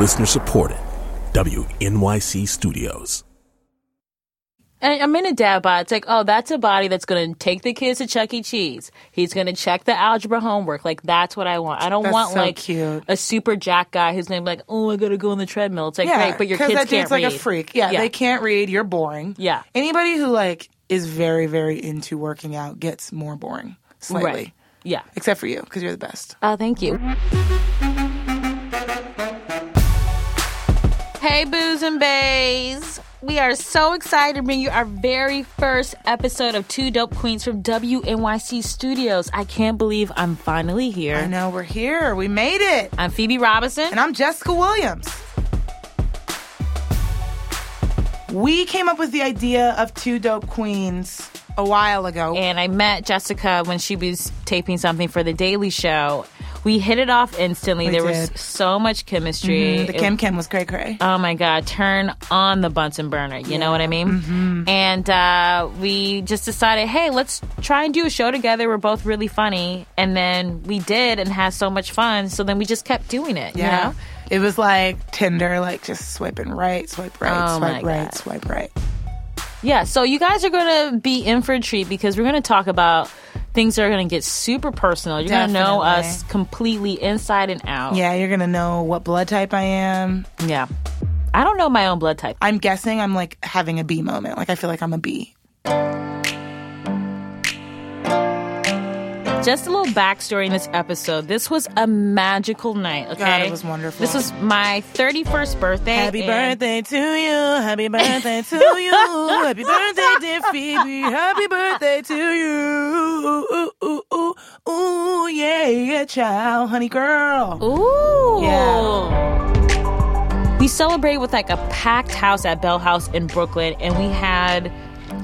Listener supported. WNYC Studios. And I'm in a dad bod. It's like, oh, that's a body that's going to take the kids to Chuck E. Cheese. He's going to check the algebra homework. Like, that's what I want. I don't That's want so like cute. a super jack guy who's going to be like, oh, I got to go on the treadmill. It's like, yeah, great, but your kids that can't dude's like a freak. Yeah, Yeah. they can't read. You're boring. Yeah. Anybody who like is very very into working out gets more boring slightly. Right. Yeah. Except for you, because you're the best. Oh, thank you. Hey, Booze and Bays. We are so excited to bring you our very first episode of Two Dope Queens from WNYC Studios. I can't believe I'm finally here. I know we're here. We made it. I'm Phoebe Robinson. And I'm Jessica Williams. We came up with the idea of two dope queens a while ago. and I met Jessica when she was taping something for The Daily Show. We hit it off instantly. We there was so much chemistry. Mm, the Kim Kim was cray cray. Oh my God, turn on the Bunsen burner. You know what I mean? Mm-hmm. And uh, we just decided, hey, let's try and do a show together. We're both really funny. And then we did and had so much fun. So then we just kept doing it. You yeah. know? It was like Tinder, like just swiping right, swipe right, Oh swipe right, swipe right. Yeah. So you guys are going to be in for a treat because we're going to talk about things are going to get super personal. You're going to know us completely inside and out. Yeah, you're gonna know what blood type I am. Yeah. I don't know my own blood type. I'm guessing I'm like having a B moment. Like I feel like I'm a B. Just a little backstory in this episode. This was a magical night, okay? God, it was wonderful. This was my 31st birthday. Happy and- birthday to you. Happy birthday to you. Happy birthday, dear Phoebe. Happy birthday to you. Ooh, ooh, ooh, ooh, yeah, yeah, child, honey girl. Ooh. Yeah. We celebrated with like a packed house at Bell House in Brooklyn, and we had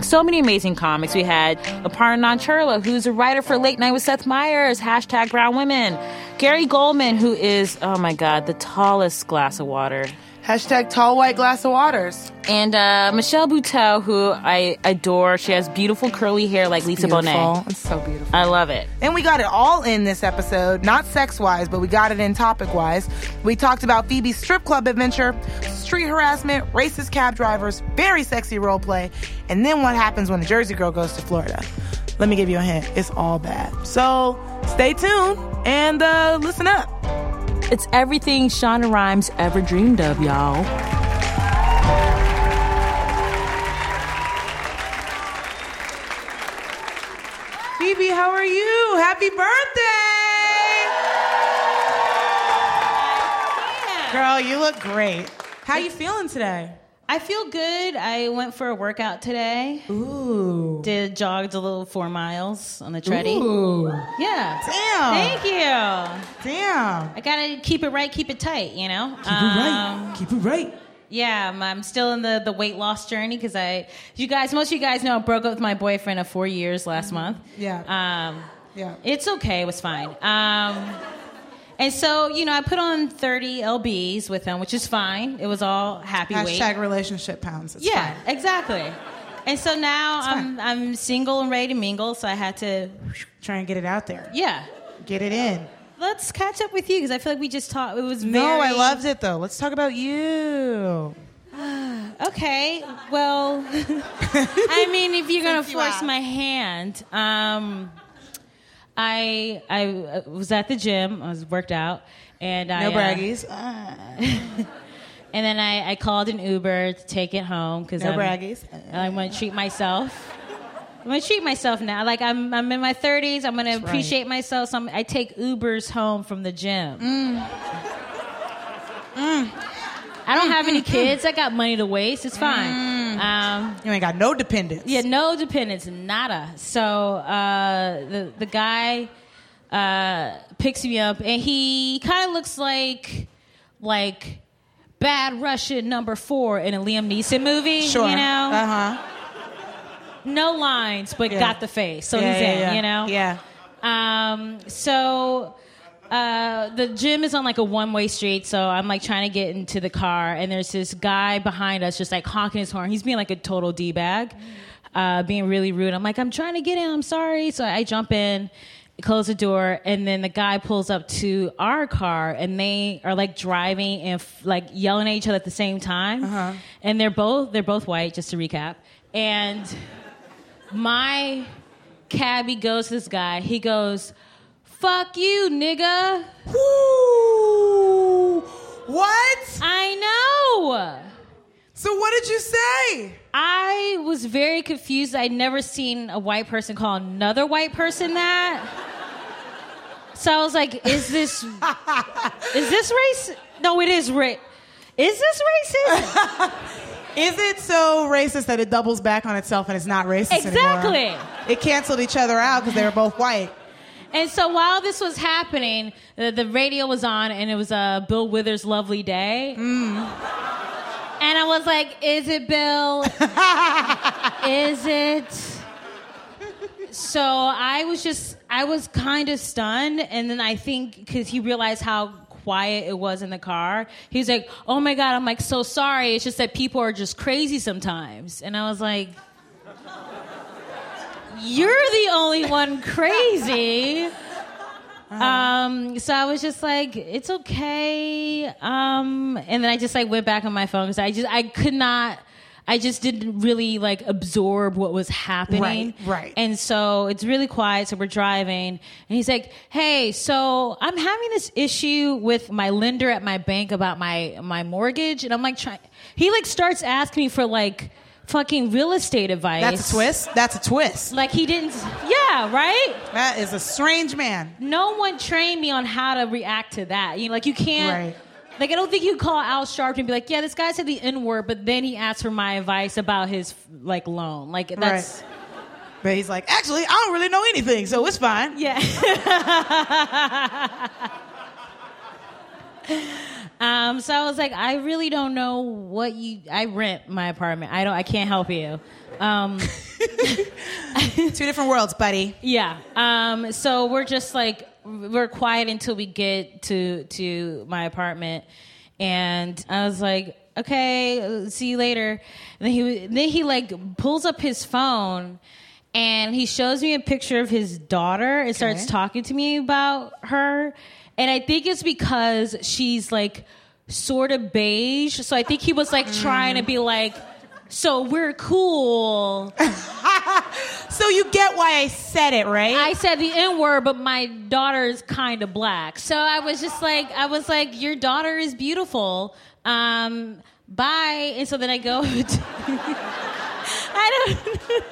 so many amazing comics. We had Aparna Churla, who's a writer for Late Night with Seth Meyers, hashtag Brown Women. Gary Gulman, who is, oh my God, the tallest glass of water. Hashtag tall white glass of waters. And uh, Michelle Buteau, who I adore. She has beautiful curly hair like Lisa Beautiful. Bonet. It's so beautiful. I love it. And we got it all in this episode, not sex wise, but we got it in topic wise. We talked about Phoebe's strip club adventure, street harassment, racist cab drivers, very sexy role play, and then what happens when the Jersey girl goes to Florida. Let me give you a hint it's all bad. So stay tuned and uh, listen up. It's everything Shonda Rhimes ever dreamed of, y'all. Phoebe, how are you? Happy birthday! Girl, you look great. How are you feeling today? I feel good. I went for a workout today. Ooh. Did jogged a little four miles on the treadie. Ooh. Yeah. Damn. Thank you. Damn. I gotta keep it right, keep it tight. You know. Keep it right. Keep it right. Yeah, I'm, I'm still in the, the weight loss journey because I, you guys, most of you guys know I broke up with my boyfriend of four years last month. Yeah. Um, Yeah. it's okay. It was fine. Um, and so, you know, I put on 30 lbs with him, which is fine. It was all happy weight. Hashtag relationship pounds. It's Yeah, fine. exactly. And so now It's I'm I'm single and ready to mingle. So I had to, Try and get it out there. yeah. Get it in. Let's catch up with you because I feel like we just talked. It was very, No, I loved it though. Let's talk about you. Okay, well, I mean, if you're gonna force my hand, um, I I uh, was at the gym. I was worked out, and I No uh, braggies. and then I, I called an Uber to take it home because No I'm, braggies. I want to treat myself. I'm gonna treat myself now. Like I'm, I'm in my 30s. I'm gonna right. appreciate myself. So I'm, I take Ubers home from the gym. Mm. I don't have any kids. I got money to waste. It's fine. Mm. Um, You ain't got no dependents. yeah, no dependence, nada. So uh, the the guy uh, picks me up, and he kind of looks like like bad Russian number four in a Liam Neeson movie. Sure. you know, Uh huh. no lines, but Yeah. got the face, so yeah, he's yeah, in. You know, Yeah. Um, so uh, the gym is on like a one way street, so I'm like trying to get into the car, and there's this guy behind us just like honking his horn. He's being like a total d bag, uh, being really rude. I'm like, I'm trying to get in. I'm sorry. So I jump in. close the door, and then the guy pulls up to our car, and they are like driving and f- like yelling at each other at the same time. Uh-huh. And they're both they're both white, just to recap. And my cabbie goes to this guy. He goes, "Fuck you, nigga." Woo! What? I know. So what did you say? I was very confused. I'd never seen a white person call another white person that. So I was like, is this is this race? No, it is ra- Is this racist? Is it so racist that it doubles back on itself and it's not racist Exactly. anymore? It canceled each other out because they were both white. And so while this was happening, the, the radio was on, and it was uh, Bill Withers' "Lovely Day." And I was like, "Is it Bill? Is it?" So I was just, I was kind of stunned, and then I think because he realized how quiet it was in the car, he's like, "Oh my god!" I'm like, "So sorry. It's just that people are just crazy sometimes." And I was like. You're the only one crazy. Um, so I was just like, it's okay. Um, and then I just like went back on my phone because I just I could not. I just didn't really like absorb what was happening. Right, right. And so it's really quiet. So we're driving, and he's like, "Hey, so I'm having this issue with my lender at my bank about my my mortgage," and I'm like, trying. He like starts asking me for like fucking real estate advice. That's a twist. That's a twist. Like he didn't. Yeah, right. That is a strange man. No one trained me on how to react to that. You know, like you can't. Right. Like I don't think you call Al Sharpton and be like, "Yeah, this guy said the N word," but then he asked for my advice about his like loan. Like that's Right. But he's like, actually, I don't really know anything, so it's fine. yeah. um, so I was like, I really don't know what you. I rent my apartment. I don't. I can't help you. Um, Two different worlds, buddy. Yeah. Um, so we're just like we're quiet until we get to to my apartment, and I was like, okay, see you later. And then he then he like pulls up his phone. And he shows me a picture of his daughter and starts talking to me about her. And I think it's because she's like sort of beige. So I think he was like trying to be like, so we're cool. So you get why I said it, right? I said the N word, but my daughter is kind of black. So I was just like, I was like, your daughter is beautiful. Um, bye. And so then I go. to- I don't.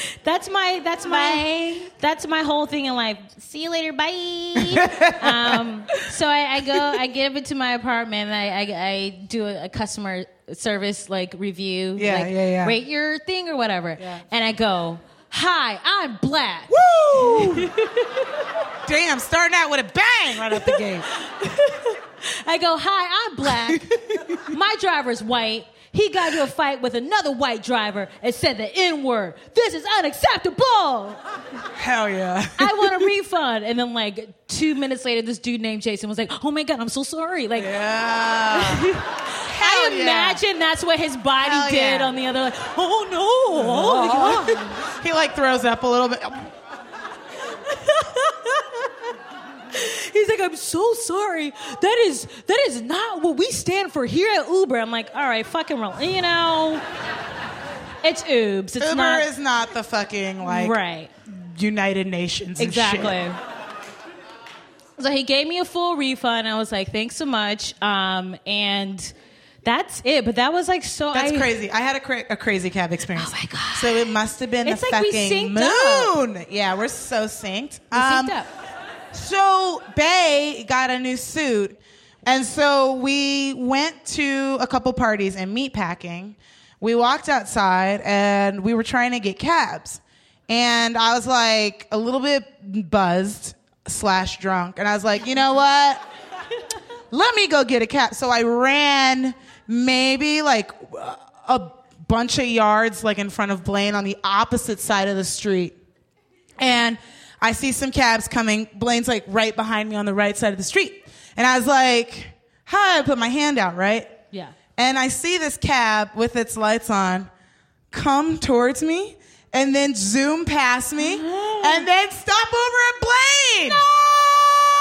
That's my that's my that's my whole thing in life. See you later, bye. um, so I, I go, I get up into my apartment, and I I, I do a, a customer service like review, Yeah, like, yeah, yeah. rate your thing or whatever, and I go, "Hi, I'm black." Woo! Damn, starting out with a bang right up the gate. I go, "Hi, I'm black. My driver's white. He got into a fight with another white driver and said the N word. This is unacceptable. Hell yeah. I want a refund." And then, like two minutes later, this dude named Jason was like, "Oh my god, I'm so sorry." Like, Yeah. I yeah. imagine that's what his body Hell did yeah. on the other. Like, oh no! Oh my god! He like throws up a little bit. He's like, I'm so sorry. That is that is not what we stand for here at Uber. I'm like, all right, fucking roll. You know, it's Ubs. It's Uber not is not the fucking like right. United Nations. and Exactly. So he gave me a full refund. I was like, thanks so much. Um, and that's it. But that was like so. That's I- crazy. I had a, cra- a crazy cab experience. Oh my God. So it must have been It's the like we fucking synced moon. Yeah, we're so synced. We Um, synced up. So Bay got a new suit, and so we went to a couple parties and meat packing. We walked outside and we were trying to get cabs, and I was like a little bit buzzed slash drunk, and I was like, you know what? Let me go get a cab. So I ran maybe like a bunch of yards like in front of Blaine on the opposite side of the street. And I see some cabs coming. Blaine's like right behind me on the right side of the street. And I was like, hi, I put my hand out, right? Yeah. And I see this cab with its lights on come towards me. and then zoom past me and then stop over at Blaine.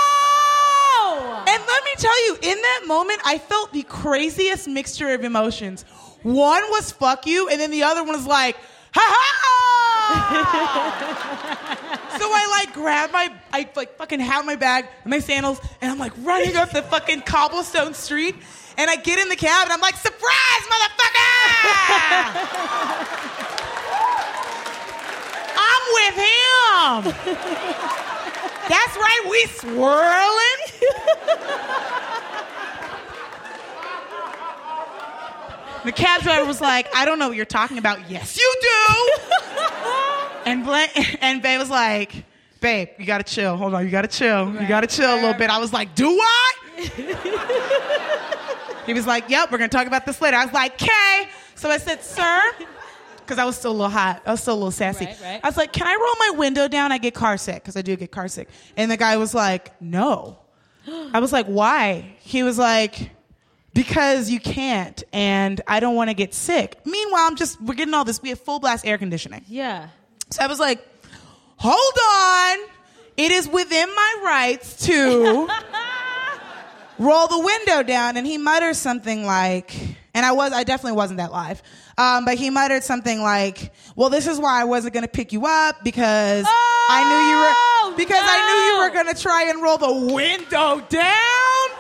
Oh! And let me tell you, in that moment, I felt the craziest mixture of emotions. One was fuck you, and then the other one was like, ha ha! so I like grab my, I like fucking have my bag and my sandals, and I'm like running up the fucking cobblestone street, and I get in the cab, and I'm like, surprise, motherfucker! I'm with him. That's right, we swirling. The cab driver was like, I don't know what you're talking about. Yes, you do. and Bla- and Babe was like, Babe, you gotta chill. Hold on, you gotta chill. You gotta chill a little bit. I was like, Do I? he was like, Yep, we're gonna talk about this later. I was like, Okay. So I said, Sir, because I was still a little hot. I was still a little sassy. Right, right. I was like, "Can I roll my window down? I get car sick because I do get car sick." And the guy was like, "No." I was like, "Why?" He was like, "Because you can't, and I don't want to get sick." Meanwhile, I'm just we're getting all this. We have full blast air conditioning. Yeah. So I was like, "Hold on, it is within my rights to roll the window down." And he mutters something like, and I was, I definitely wasn't that live, um, but he muttered something like, "Well, this is why I wasn't going to pick you up because I knew you Oh, were because I knew you were going to try and roll the window down."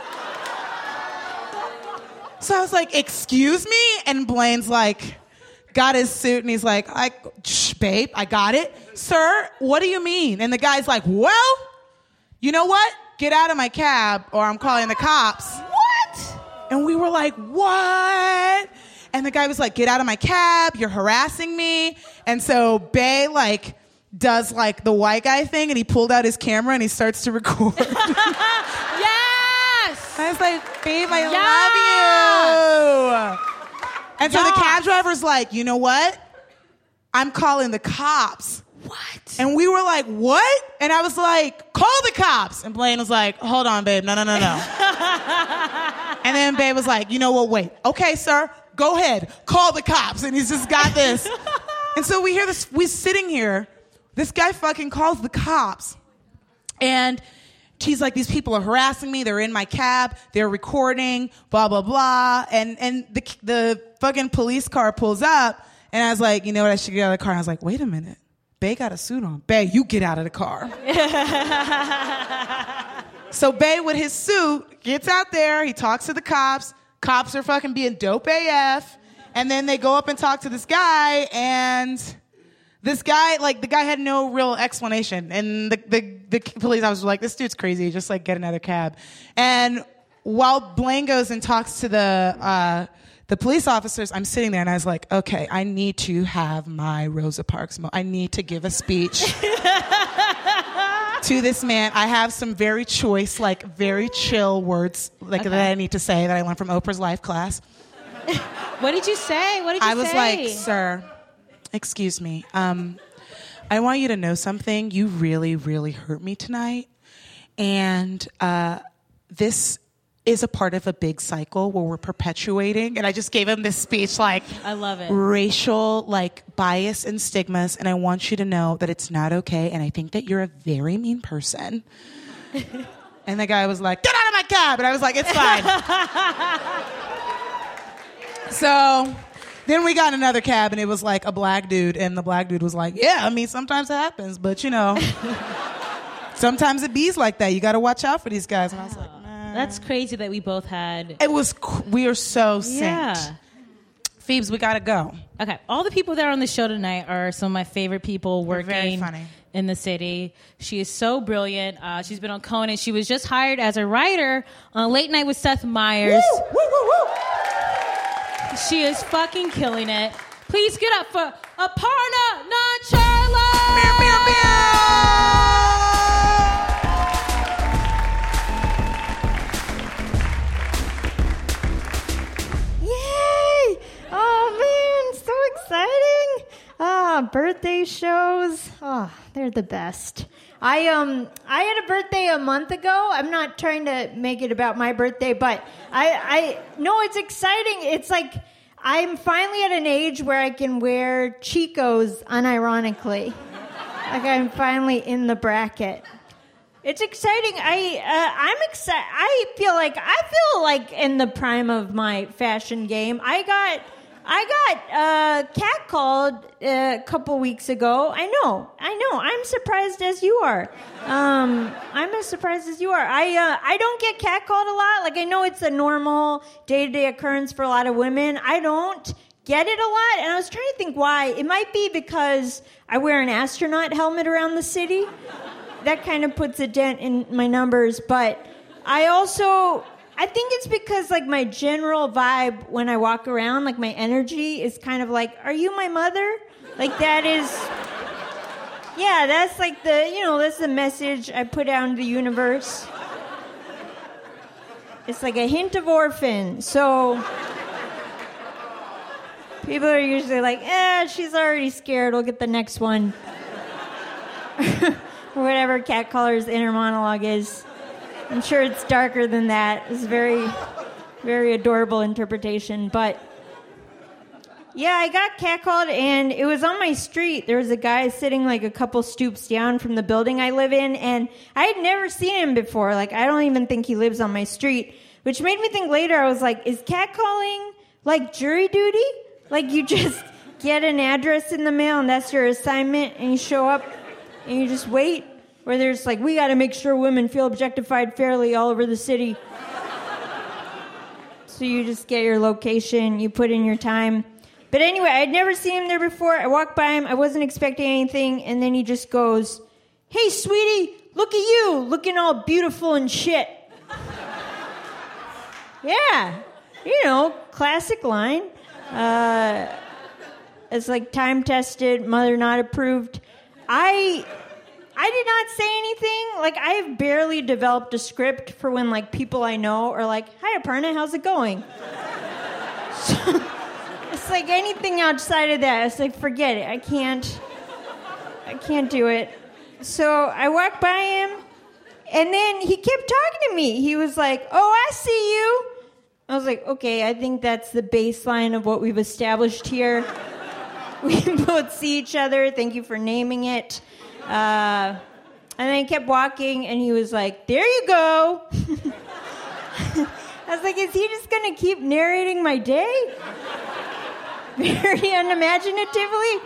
So I was like, "Excuse me," and Blaine's like got his suit and he's like, I, Shh, babe, I got it. Sir, what do you mean? And the guy's like, well, you know what? Get out of my cab or I'm calling the cops. What? And we were like, what? And the guy was like, get out of my cab. You're harassing me. And so Bay like does like the white guy thing and he pulled out his camera and he starts to record. Yes! I was like, babe, I love you. And so the cab driver's like, you know what? I'm calling the cops. What? And we were like, what? And I was like, call the cops. And Blaine was like, hold on, babe. No, no, no, no. and then babe was like, you know what? Wait. Okay, sir. Go ahead. Call the cops. And he's just got this. and so we hear this. We're sitting here. This guy fucking calls the cops. And she's like, these people are harassing me. They're in my cab. They're recording, blah, blah, blah. And, and the, the fucking police car pulls up. And I was like, you know what? I should get out of the car. And I was like, wait a minute. Bay got a suit on. Bay, you get out of the car. so Bay with his suit gets out there. He talks to the cops. Cops are fucking being dope AF. And then they go up and talk to this guy and this guy, like the guy had no real explanation. And the, the, the police officer was like, this dude's crazy. Just like get another cab. And while Blaine goes and talks to the, uh, the police officers, I'm sitting there and I was like, okay, I need to have my Rosa Parks. Mo- I need to give a speech to this man. I have some very choice, like very chill words, like that I need to say that I learned from Oprah's life class. What did you say? What did you I was like, sir, excuse me. Um, I want you to know something. You really, really hurt me tonight. And uh, this is a part of a big cycle where we're perpetuating. And I just gave him this speech like, I love it. racial like bias and stigmas and i want you to know that it's not okay and i think that you're a very mean person and the guy was like get out of my cab and i was like it's fine so then we got in another cab and it was like a black dude and the black dude was like yeah i mean sometimes it happens but you know sometimes it bees like that you got to watch out for these guys and i was like man. That's crazy that we both had. it was we are so synced Yeah. phoebes we gotta go Okay, all the people that are on the show tonight are some of my favorite people working in the city. She is so brilliant. Uh, she's been on Conan. She was just hired as a writer on Late Night with Seth Meyers. Woo, woo, woo, woo. She is fucking killing it. Please get up for Aparna Nanchherla. Meow, meow, meow. Yay! Oh man, so exciting! Ah, birthday shows. Oh, they're the best. I um I had a birthday a month ago. I'm not trying to make it about my birthday, but I I no, it's exciting. It's like I'm finally at an age where I can wear Chicos unironically. like I'm finally in the bracket. It's exciting. I uh, I'm excited. I feel like I feel like in the prime of my fashion game. I got I got uh, catcalled uh, a couple weeks ago. I know, I know. I'm surprised as you are. Um, I'm as surprised as you are. I uh, I don't get catcalled a lot. Like I know it's a normal day to day occurrence for a lot of women. I don't get it a lot, and I was trying to think why. It might be because I wear an astronaut helmet around the city that kind of puts a dent in my numbers. But I also, I think it's because like my general vibe when I walk around, like my energy is kind of like, "Are you my mother?" Like that is. Yeah, that's like the, you know, that's the message I put out into the universe. It's like a hint of orphan. So people are usually like, eh, she's already scared. We'll get the next one. or whatever Catcaller's inner monologue is. I'm sure it's darker than that. It's very, very adorable interpretation. But yeah, I got catcalled, and it was on my street. There was a guy sitting like a couple stoops down from the building I live in, and I had never seen him before. Like, I don't even think he lives on my street, which made me think later, I was like, is catcalling like jury duty? Like, you just get an address in the mail, and that's your assignment, and you show up and you just wait? Where there's like, we got to make sure women feel objectified fairly all over the city. so you just get your location, you put in your time. But anyway, I'd never seen him there before. I walked by him, I wasn't expecting anything, and then he just goes, Hey, sweetie, look at you, looking all beautiful and shit. yeah, you know, classic line. Uh, it's like time tested, mother not approved. I I did not say anything. Like I have barely developed a script for when like people I know are like, "Hi, Aparna, how's it going?" so, it's like anything outside of that. It's like forget it. I can't. I can't do it. So I walked by him, and then he kept talking to me. He was like, "Oh, I see you." I was like, "Okay, I think that's the baseline of what we've established here." we both see each other. Thank you for naming it. Uh, and then he kept walking, and he was like, There you go. I was like, Is he just going to keep narrating my day? Very unimaginatively.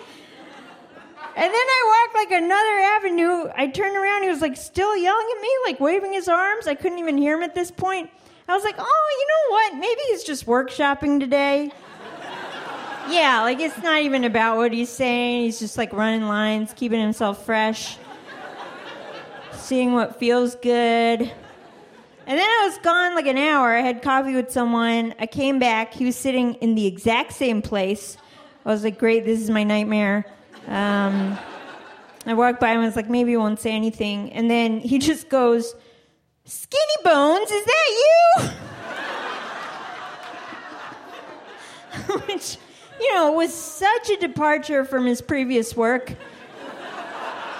And then I walked like another avenue. I turned around. He was like still yelling at me, like waving his arms. I couldn't even hear him at this point. I was like, oh, you know what? Maybe he's just workshopping today. Yeah, like it's not even about what he's saying. He's just like running lines, keeping himself fresh, seeing what feels good. And then I was gone like an hour. I had coffee with someone. I came back. He was sitting in the exact same place. I was like, great, this is my nightmare. Um, I walked by and was like, maybe he won't say anything. And then he just goes, Skinny Bones, is that you? Which you know, it was such a departure from his previous work.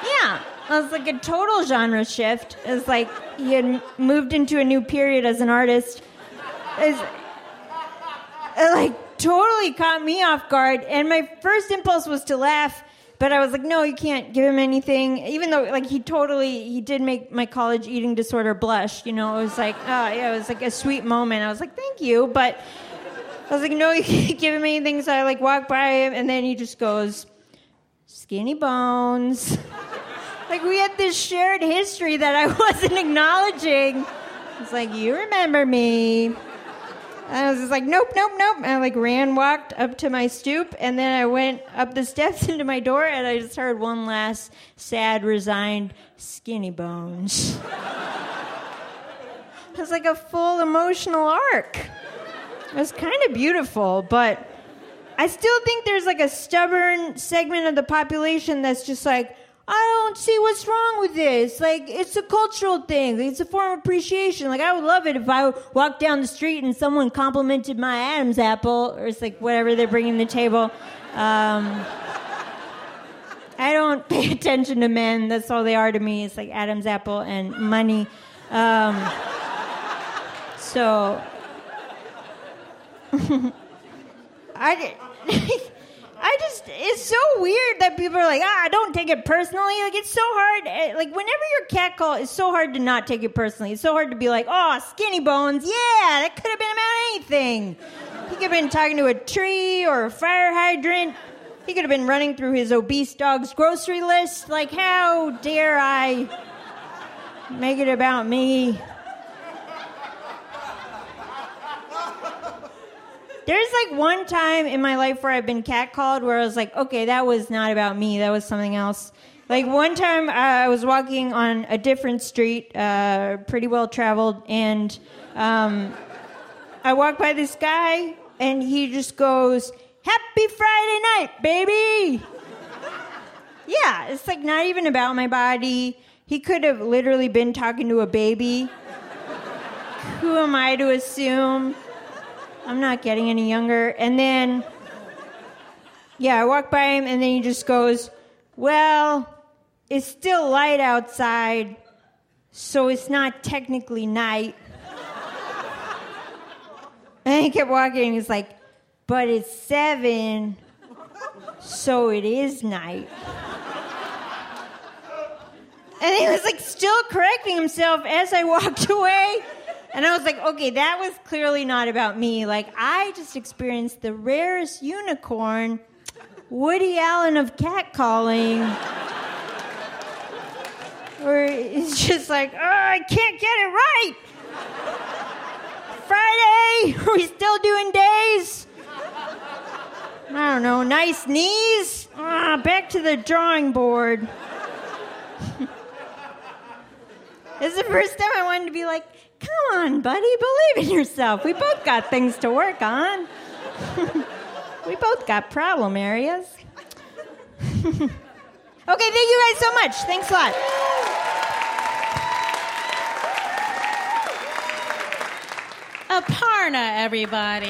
Yeah, it was like a total genre shift. It was like he had moved into a new period as an artist. It, it like totally caught me off guard, and my first impulse was to laugh. But I was like, no, you can't give him anything. Even though, like, he totally, he did make my college eating disorder blush. You know, it was like, oh, yeah, it was like a sweet moment. I was like, thank you. But I was like, no, you can't give him anything. So I like walk by him, and then he just goes, skinny bones. like we had this shared history that I wasn't acknowledging. It's like, you remember me. And I was just like, nope, nope, nope. And I like ran, walked up to my stoop, and then I went up the steps into my door, and I just heard one last sad, resigned, skinny bones. it was like a full emotional arc. It was kind of beautiful, but I still think there's like a stubborn segment of the population that's just like, I don't see what's wrong with this. Like, it's a cultural thing. It's a form of appreciation. Like, I would love it if I walked down the street and someone complimented my Adam's apple, or it's like whatever they're bringing to the table. Um, I don't pay attention to men. That's all they are to me. It's like Adam's apple and money. Um, so I, I just, it's so weird that people are like, ah, I don't take it personally. Like, it's so hard. eh, Like, whenever you're catcalled, it's so hard to not take it personally. It's so hard to be like, oh, skinny bones. Yeah, that could have been about anything. He could have been talking to a tree or a fire hydrant. He could have been running through his obese dog's grocery list. Like, how dare I make it about me? There's like one time in my life where I've been catcalled where I was like, okay, that was not about me. That was something else. Like one time uh, I was walking on a different street, uh, pretty well traveled, and um, I walked by this guy and he just goes, Happy Friday night, baby! yeah, it's like not even about my body. He could have literally been talking to a baby. Who am I to assume? I'm not getting any younger. And then, yeah, I walk by him, and then he just goes, Well, it's still light outside, so it's not technically night. and he kept walking, and he's like, But it's seven, so it is night. And he was like still correcting himself as I walked away. And I was like, okay, that was clearly not about me. Like, I just experienced the rarest unicorn, Woody Allen of catcalling. Where it's just like, oh, I can't get it right. Friday, are we still doing days? I don't know, nice knees? Ah, back to the drawing board. Is the first time I wanted to be like, come on, buddy, believe in yourself. We both got things to work on. we both got problem areas. okay, thank you guys so much. Thanks a lot. Aparna, everybody.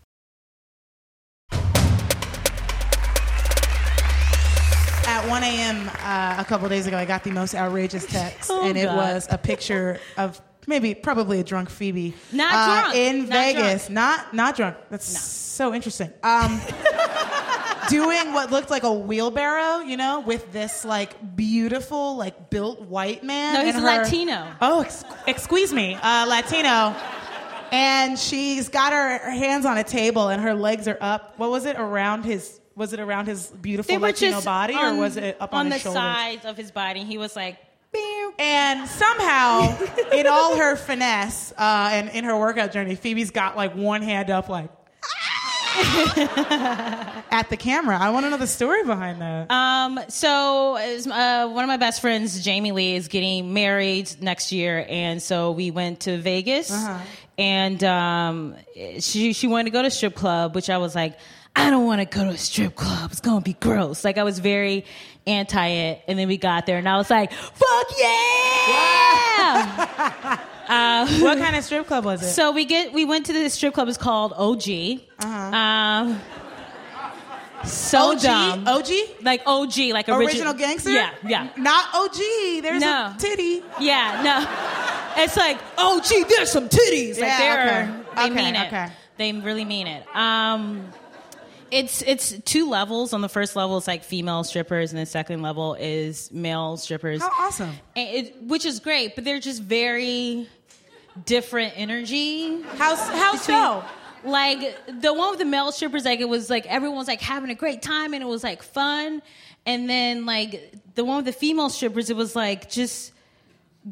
1 a.m. Uh, a couple days ago, I got the most outrageous text, Oh, and it God. was a picture of maybe, probably a drunk Phoebe. Not uh, drunk. In Not Vegas. Not not drunk. That's so interesting. Um, doing what looked like a wheelbarrow, you know, with this like beautiful, like built white man. No, he's her- Latino. Oh, ex- excuse me, uh, Latino. And she's got her, her hands on a table and her legs are up. What was it around his? Was it around his beautiful Latino body, on, or was it up on, on the shoulders? sides of his body? He was like, "Beow." And somehow, in all her finesse uh, and in her workout journey, Phoebe's got like one hand up, like at the camera. I want to know the story behind that. Um, so uh, one of my best friends, Jamie Lee, is getting married next year, and so we went to Vegas, and um, she she wanted to go to strip club, which I was like, I don't want to go to a strip club. It's gonna be gross. Like I was very anti it, and then we got there, and I was like, fuck yeah! what kind of strip club was it? So we get we went to the strip club. It's called OG. Uh-huh. Um, so OG? dumb. OG? like OG, like Original original, gangster? Yeah, yeah, Not OG. There's No. a titty. yeah. No, it's like OG. There's some titties. Like Yeah, they're okay. they Okay, mean it. They really mean it. Um, it's it's two levels. On the first level, it's like female strippers, and the second level is male strippers. How awesome. And it, which is great, but they're just very different energy. How, how so? Like the one with the male strippers, like it was like everyone was like having a great time and it was like fun. And then like the one with the female strippers, it was like just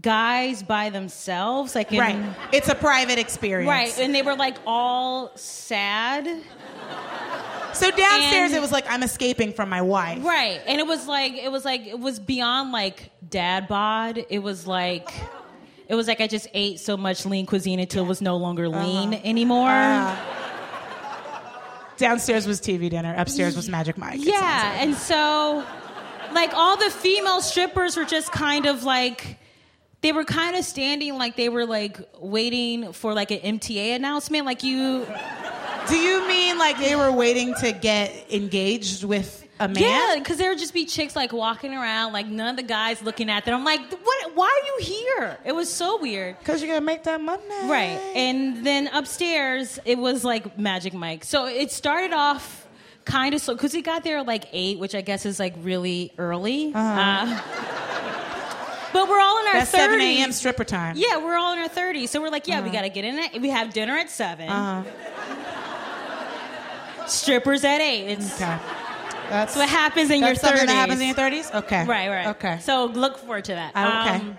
guys by themselves, like in, Right. It's a private experience. right, and they were like all sad, So downstairs, And- it was like, I'm escaping from my wife. right, and it was like it was like it was beyond like dad bod. It was like it was like I just ate so much lean cuisine until it was no longer uh-huh. lean anymore. Uh-huh. Downstairs was TV dinner. Upstairs was Magic Mike. Yeah, like. and so like all the female strippers were just kind of like they were kind of standing like they were like waiting for like an MTA announcement like you Do you mean like they were waiting to get engaged with a man? Yeah, because there would just be chicks like walking around, like none of the guys looking at them. I'm like, what? Why are you here? It was so weird. Because you're gonna make that money. Right. And then upstairs, it was like Magic Mike. So it started off kind of slow because we got there at like eight, which I guess is like really early. Uh, but we're all in our That's 30s. 7 a.m. stripper time. Yeah, we're all in our 30s. So we're like, yeah, we got to get in it. We have dinner at 7. Uh-huh. Strippers at 8. It's Okay. That's that's what happens in your 30s. something that happens in your 30s? Okay. Right, right. Okay. So look forward to that. Oh, okay. Um,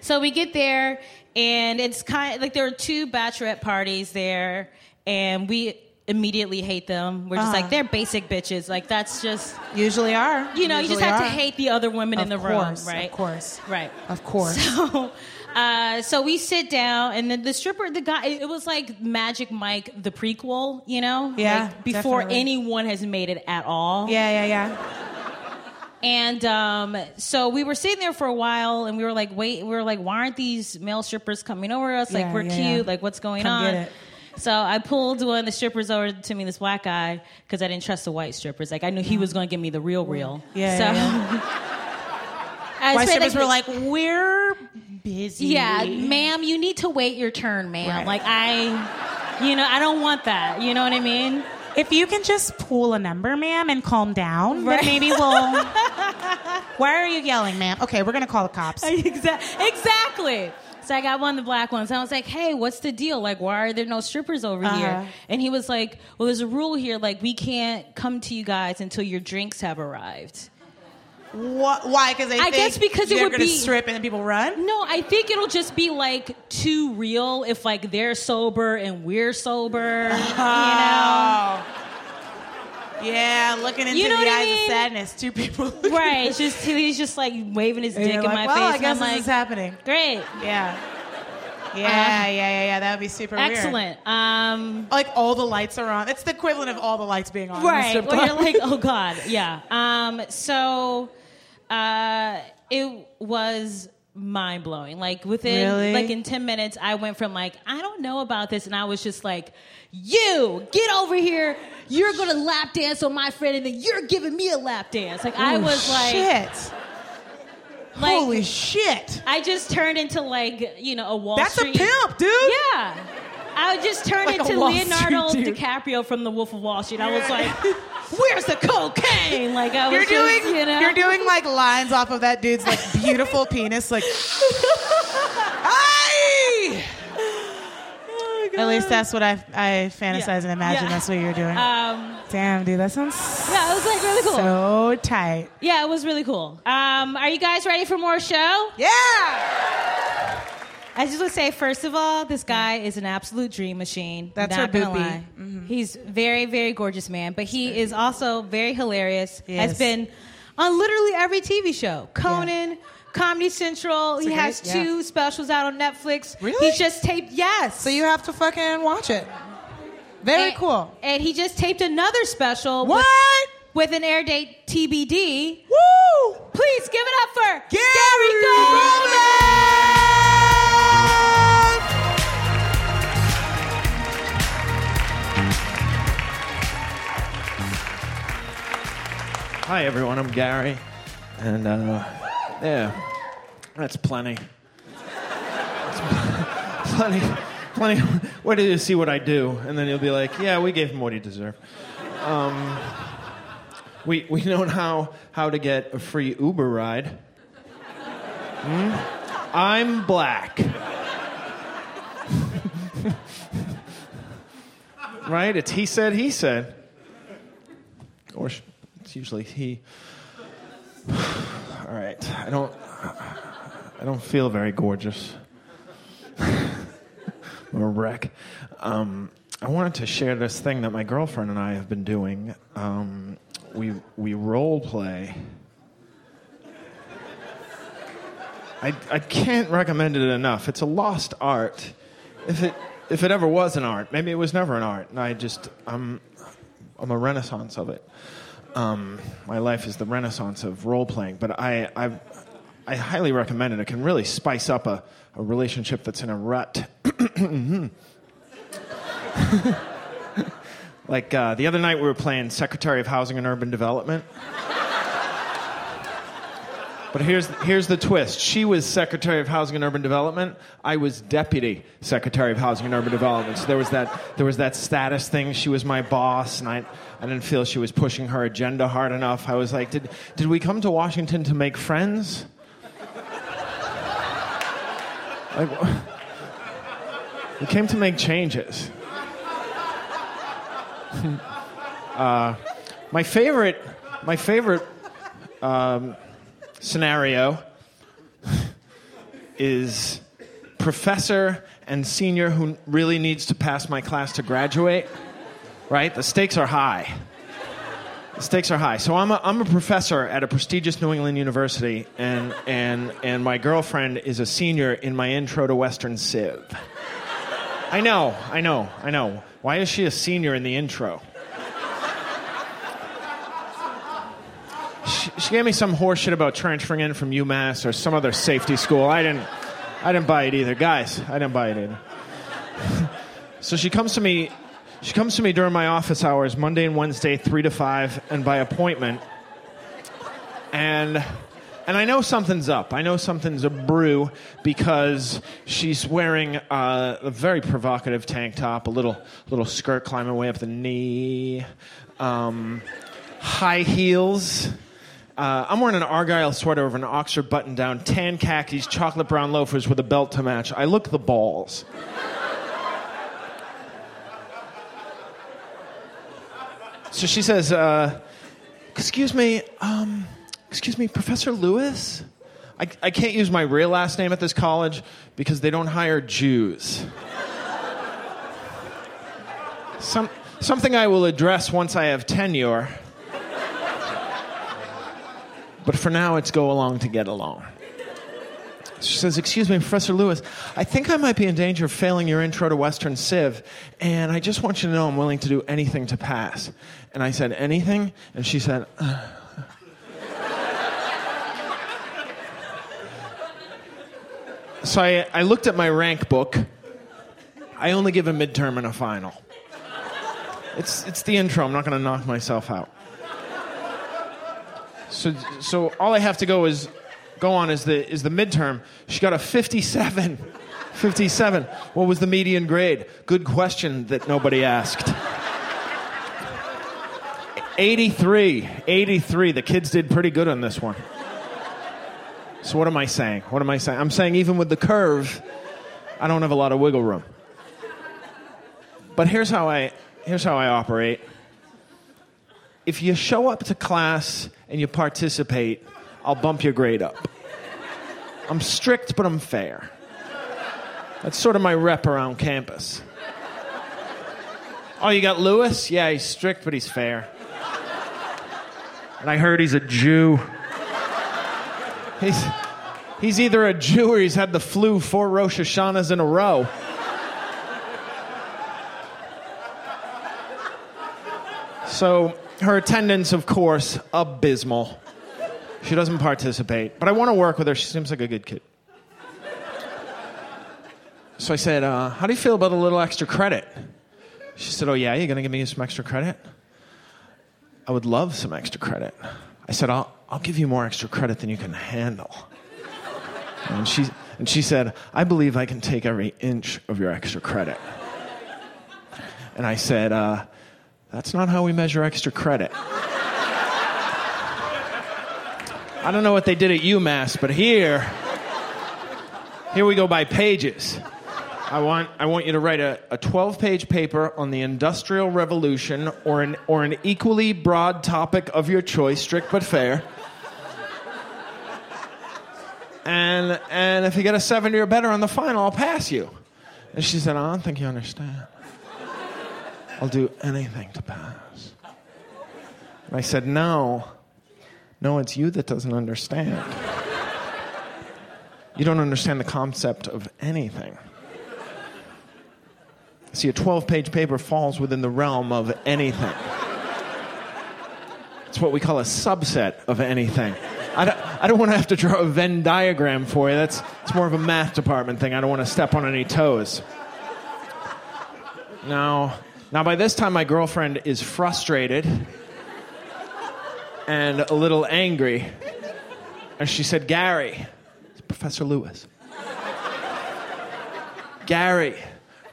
so we get there, and it's kind of like there are two bachelorette parties there, and we immediately hate them. We're just Uh-huh. like they're basic bitches. Like that's just Usually are. you know you just Usually have to hate the other women in the course, room, right? Of course. Right. Of course. So, uh, so we sit down, and then the stripper, the guy, it was like Magic Mike, the prequel, you know? Yeah, Like, before definitely. anyone has made it at all. yeah, yeah, yeah. And um, so we were sitting there for a while, and we were like, wait, we were like, why aren't these male strippers coming over us? Like, Yeah, we're yeah, cute. yeah. Like, what's going Come on? So I pulled one of the strippers over to me, this black guy, because I didn't trust the white strippers. Like, I knew he was going to give me the real, real. Yeah, So. White said, strippers were like, we're busy. yeah, ma'am, you need to wait your turn, ma'am. Right. Like, I, you know, I don't want that. You know what I mean? If you can just pull a number, ma'am, and calm down, Right. then maybe we'll. Why are you yelling, ma'am? Okay, we're gonna call the cops. Exa- exactly. So I got one of the black ones. I was like, "Hey, what's the deal? Like, why are there no strippers over Uh-huh. here?" And he was like, "Well, there's a rule here. Like, we can't come to you guys until your drinks have arrived." What? Why? Because they I think guess because it would gonna be- strip and then people run. No, I think it'll just be like too real if like they're sober and we're sober. You know? Oh. Yeah, looking into You know the eyes mean? of sadness. Two people. Right? It's just he's just like waving his And dick in like, my well, face, I guess and I'm this like, is happening. "Great, Yeah. Yeah, yeah, yeah, yeah. That would be super weird. excellent." Um, Like all the lights are on. It's the equivalent of all the lights being on. right where you're like oh god yeah um so uh it was mind-blowing like within Really? like in 10 minutes i went from like i don't know about this and i was just like you get over here you're gonna lap dance on my friend and then you're giving me a lap dance like i Oh, was like shit. like Holy shit. i just turned into like you know a wall That's a pimp, dude. yeah I would just turned Like into Leonardo Street. DiCaprio from The Wolf of Wall Street. I was like, "Where's the cocaine?" Like I was You're just, doing, you know, you're doing like lines off of that dude's like beautiful penis, like. Aye! At least that's what I I fantasize Yeah. and imagine. Yeah. That's what you're doing. Um, Damn, dude, that sounds yeah, it was like really cool. so tight. yeah, it was really cool. Um, are you guys ready for more show? Yeah. I just want to say, first of all, this guy is an absolute dream machine. That's Not her gonna boopy. lie. Mm-hmm. He's very, very gorgeous man, but he is also very hilarious. Yes. Has been on literally every TV show. Conan, Comedy Central. he a has great- yeah. two specials out on Netflix. Really? He just taped. Yes. So you have to fucking watch it. Very and, cool. And he just taped another special. What? With, with an air date TBD. Woo! Please give it up for Gary Hi, everyone. I'm Gary. And, uh, yeah, that's plenty. That's plenty. Plenty. Wait till you see what I do. And then you'll be like, yeah, we gave him what he deserved. Um, we, we know how, how to get a free Uber ride. Hmm? I'm black. right? It's he said, he said. Or usually he. All right. I don't. I don't feel very gorgeous. I'm a wreck. Um, I wanted to share this thing that my girlfriend and I have been doing. Um, we we role play. I, I can't recommend it enough. It's a lost art. If it, if it ever was an art, maybe it was never an art. And I just, I'm, I'm a renaissance of it. Um, my life is the renaissance of role playing, but I, I, I highly recommend it. It can really spice up a, a relationship that's in a rut. like uh, the other night, we were playing Secretary of Housing and Urban Development. But here's, here's the twist. She was Secretary of Housing and Urban Development. I was Deputy Secretary of Housing and Urban Development. So there was that, there was that status thing. She was my boss, and I, I didn't feel she was pushing her agenda hard enough. I was like, did, did we come to Washington to make friends? Like, we came to make changes. uh, my favorite, my favorite um, scenario is professor and senior who really needs to pass my class to graduate. Right? The stakes are high. The stakes are high. So I'm a, I'm a professor at a prestigious New England university, and, and, and my girlfriend is a senior in my intro to Western Civ. I know, I know, I know. Why is she a senior in the intro? She, gave me some horseshit about transferring in from UMass or some other safety school. I didn't, I didn't buy it either, guys. I didn't buy it either. so she comes to me she comes to me during my office hours, Monday and Wednesday, 3 to 5, and by appointment. And and I know something's up. I know something's a brew because she's wearing a very provocative tank top, a little little skirt climbing way up the knee, um, high heels. Uh, I'm wearing an Argyle sweater over an Oxford button down, tan khakis, chocolate brown loafers with a belt to match. I look the balls. So she says, uh, Excuse me, um, excuse me, Professor Lewis? I, I can't use my real last name at this college because they don't hire Jews. Some, something I will address once I have tenure. But for now, it's go along to get along. She says, Excuse me, Professor Lewis, I think I might be in danger of failing your intro to Western Civ, and I just want you to know I'm willing to do anything to pass. And I said, Anything? And she said, uh. So I, I looked at my rank book. I only give a midterm and a final. It's, it's the intro. I'm not going to knock myself out. So, so all I have to go is go on is the is the midterm. She got a 57. 57. What was the median grade? Good question that nobody asked. 83. 83. The kids did pretty good on this one. So what am I saying? What am I saying? I'm saying even with the curve, I don't have a lot of wiggle room. But here's how I here's how I operate. If you show up to class and you participate, I'll bump your grade up. I'm strict, but I'm fair. That's sort of my rep around campus. Oh, you got Lewis? Yeah, he's strict, but he's fair. And I heard he's a Jew. He's, he's either a Jew or he's had the flu four Rosh Hashanahs in a row. So her attendance, of course, abysmal. She doesn't participate, but I want to work with her. She seems like a good kid. So I said, uh, How do you feel about a little extra credit? She said, Oh, yeah, you're going to give me some extra credit? I would love some extra credit. I said, I'll, I'll give you more extra credit than you can handle. And she, and she said, I believe I can take every inch of your extra credit. And I said, uh, That's not how we measure extra credit. I don't know what they did at UMass, but here, here we go by pages. I want, I want you to write a, a 12 page paper on the Industrial Revolution or an, or an equally broad topic of your choice, strict but fair. And, and if you get a 70 or better on the final, I'll pass you. And she said, ah, I don't think you understand. I'll do anything to pass. And I said, No. No, it's you that doesn't understand. You don't understand the concept of anything. See, a 12 page paper falls within the realm of anything. It's what we call a subset of anything. I don't, I don't want to have to draw a Venn diagram for you. That's it's more of a math department thing. I don't want to step on any toes. Now, now by this time, my girlfriend is frustrated and a little angry. And she said, Gary, Professor Lewis. Gary,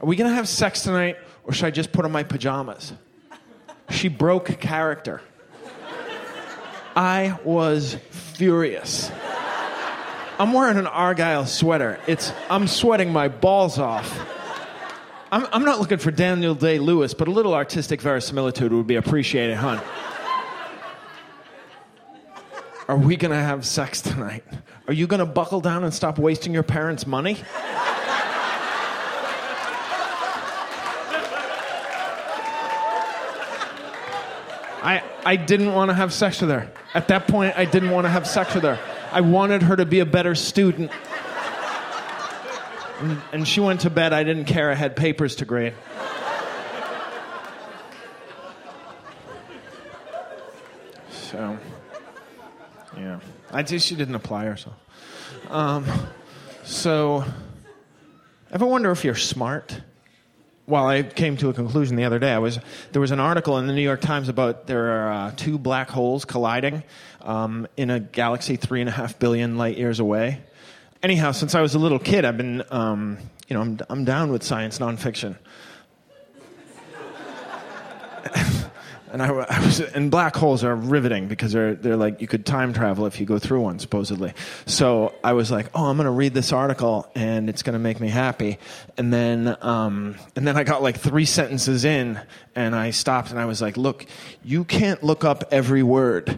are we going to have sex tonight or should I just put on my pajamas? She broke character. I was furious. I'm wearing an Argyle sweater. It's I'm sweating my balls off. I'm, I'm not looking for Daniel Day Lewis, but a little artistic verisimilitude would be appreciated, hon. Are we gonna have sex tonight? Are you gonna buckle down and stop wasting your parents' money? I, I didn't want to have sex with her. At that point, I didn't want to have sex with her. I wanted her to be a better student. And, and she went to bed. I didn't care. I had papers to grade. So, yeah. I just, she didn't apply herself. Um, so, ever wonder if you're smart? well, I came to a conclusion the other day. I was there was an article in the New York Times about there are uh, two black holes colliding um, in a galaxy three and a half billion light years away. Anyhow, since I was a little kid, I've been um, you know I'm I'm down with science nonfiction. and I, I, was and black holes are riveting because they're they're like you could time travel if you go through one supposedly. So I was like, oh, I'm going to read this article and it's going to make me happy. And then um, and then I got like three sentences in and I stopped and I was like, look, you can't look up every word.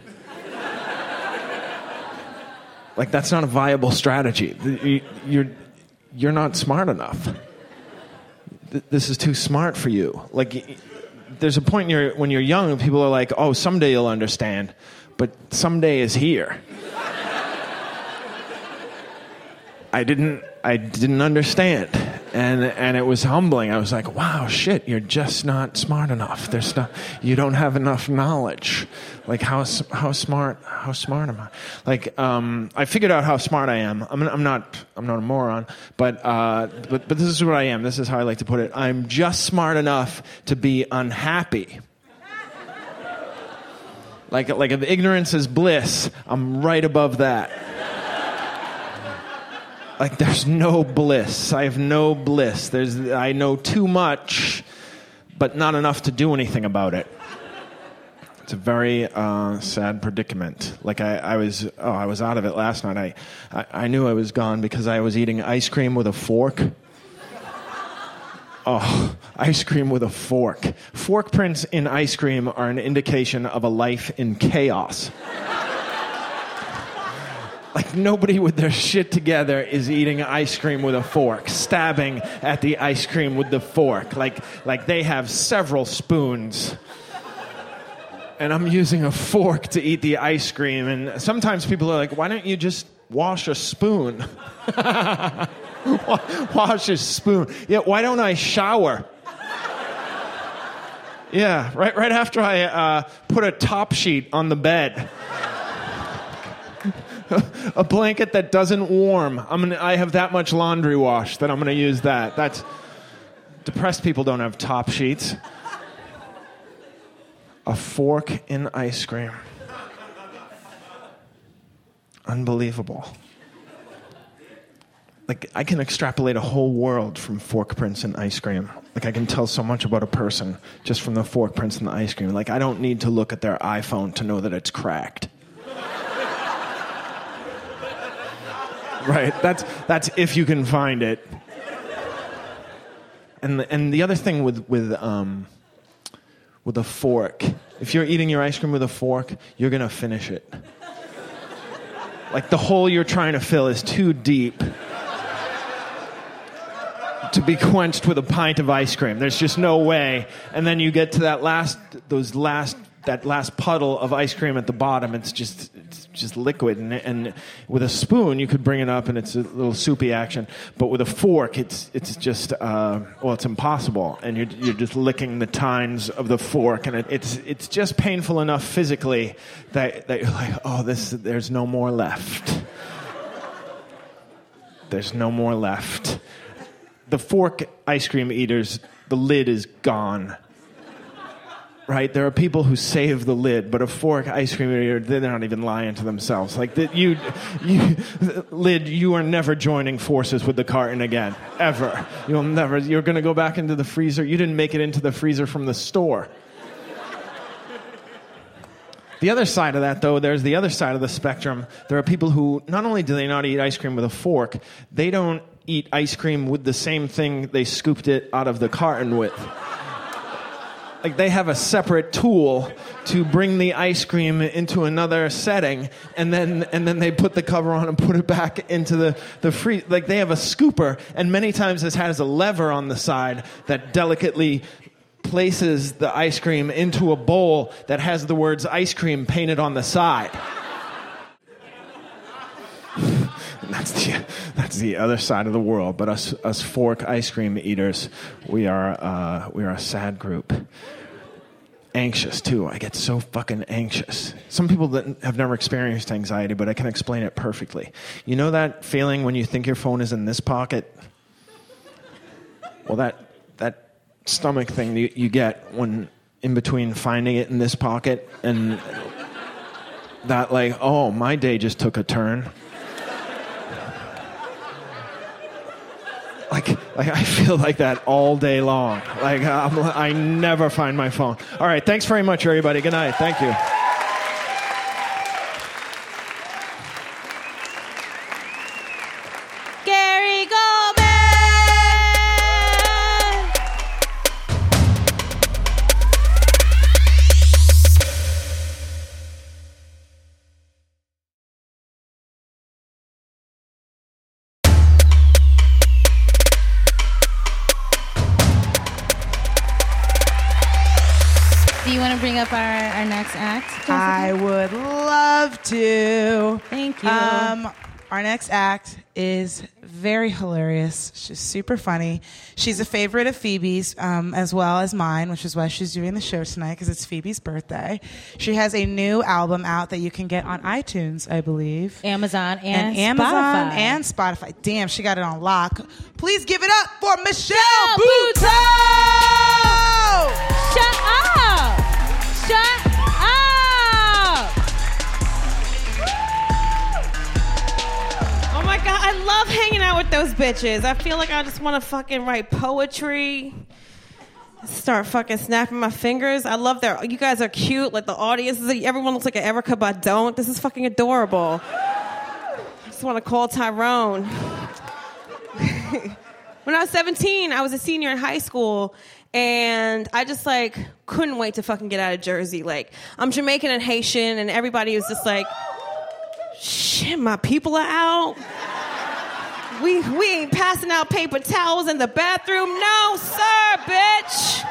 Like that's not a viable strategy. You're you're not smart enough. This is too smart for you. Like there's a point your, when you're young, people are like, oh, someday you'll understand, but someday is here. I didn't, I didn't understand. And, and it was humbling. I was like, wow, shit, you're just not smart enough. There's not, you don't have enough knowledge. Like, how, how smart, how smart am I? Like, um, I figured out how smart I am. I'm, I'm not, I'm not a moron, but, uh, but, but this is what I am. This is how I like to put it. I'm just smart enough to be unhappy. Like, like if ignorance is bliss, I'm right above that like there's no bliss. I have no bliss. There's I know too much, but not enough to do anything about it. It's a very uh, sad predicament. Like I, I, was, oh, I was out of it last night. I, I, I knew I was gone because I was eating ice cream with a fork. Oh, ice cream with a fork. Fork prints in ice cream are an indication of a life in chaos. Like nobody with their shit together is eating ice cream with a fork, stabbing at the ice cream with the fork. Like like they have several spoons. And I'm using a fork to eat the ice cream and sometimes people are like, "Why don't you just wash a spoon?" wash a spoon. Yeah, why don't I shower? Yeah, right right after I uh, put a top sheet on the bed. a blanket that doesn't warm. I'm gonna, I have that much laundry wash that I'm going to use that. That's depressed people don't have top sheets. A fork in ice cream. Unbelievable. Like I can extrapolate a whole world from fork prints and ice cream. Like I can tell so much about a person just from the fork prints and the ice cream. Like I don't need to look at their iPhone to know that it's cracked. Right? That's that's if you can find it. And the, and the other thing with with um, with a fork, if you're eating your ice cream with a fork, you're gonna finish it. Like the hole you're trying to fill is too deep to be quenched with a pint of ice cream. There's just no way. And then you get to that last those last that last puddle of ice cream at the bottom. It's just just liquid, and, and with a spoon you could bring it up, and it's a little soupy action. But with a fork, it's it's just uh, well, it's impossible, and you're you're just licking the tines of the fork, and it, it's it's just painful enough physically that that you're like, oh, this there's no more left. There's no more left. The fork ice cream eaters, the lid is gone right? There are people who save the lid, but a fork ice cream they're not even lying to themselves. Like that, you, you, lid, you are never joining forces with the carton again, ever. You'll never. You're going to go back into the freezer. You didn't make it into the freezer from the store. The other side of that, though, there's the other side of the spectrum. There are people who not only do they not eat ice cream with a fork, they don't eat ice cream with the same thing they scooped it out of the carton with like they have a separate tool to bring the ice cream into another setting and then and then they put the cover on and put it back into the the free like they have a scooper and many times this has a lever on the side that delicately places the ice cream into a bowl that has the words ice cream painted on the side that's the that's the other side of the world. But us us fork ice cream eaters, we are uh, we are a sad group. Anxious too. I get so fucking anxious. Some people that have never experienced anxiety, but I can explain it perfectly. You know that feeling when you think your phone is in this pocket? Well, that that stomach thing you, you get when in between finding it in this pocket and that like, oh, my day just took a turn. Like, I feel like that all day long. Like I'm, I never find my phone. All right, thanks very much, everybody. Good night. Thank you. Our next act is very hilarious. She's super funny. She's a favorite of Phoebe's um, as well as mine, which is why she's doing the show tonight because it's Phoebe's birthday. She has a new album out that you can get on iTunes, I believe. Amazon and, and Amazon Spotify. and Spotify. Damn, she got it on lock. Please give it up for Michelle Buteau! Buteau! Shut up! Love hanging out with those bitches. I feel like I just want to fucking write poetry. Start fucking snapping my fingers. I love their. You guys are cute. Like the audience is. Everyone looks like an Erykah Badu. This is fucking adorable. I just want to call Tyrone. when I was 17, I was a senior in high school, and I just like couldn't wait to fucking get out of Jersey. Like I'm Jamaican and Haitian, and everybody was just like, "Shit, my people are out." We, we ain't passing out paper towels in the bathroom. No, sir, bitch.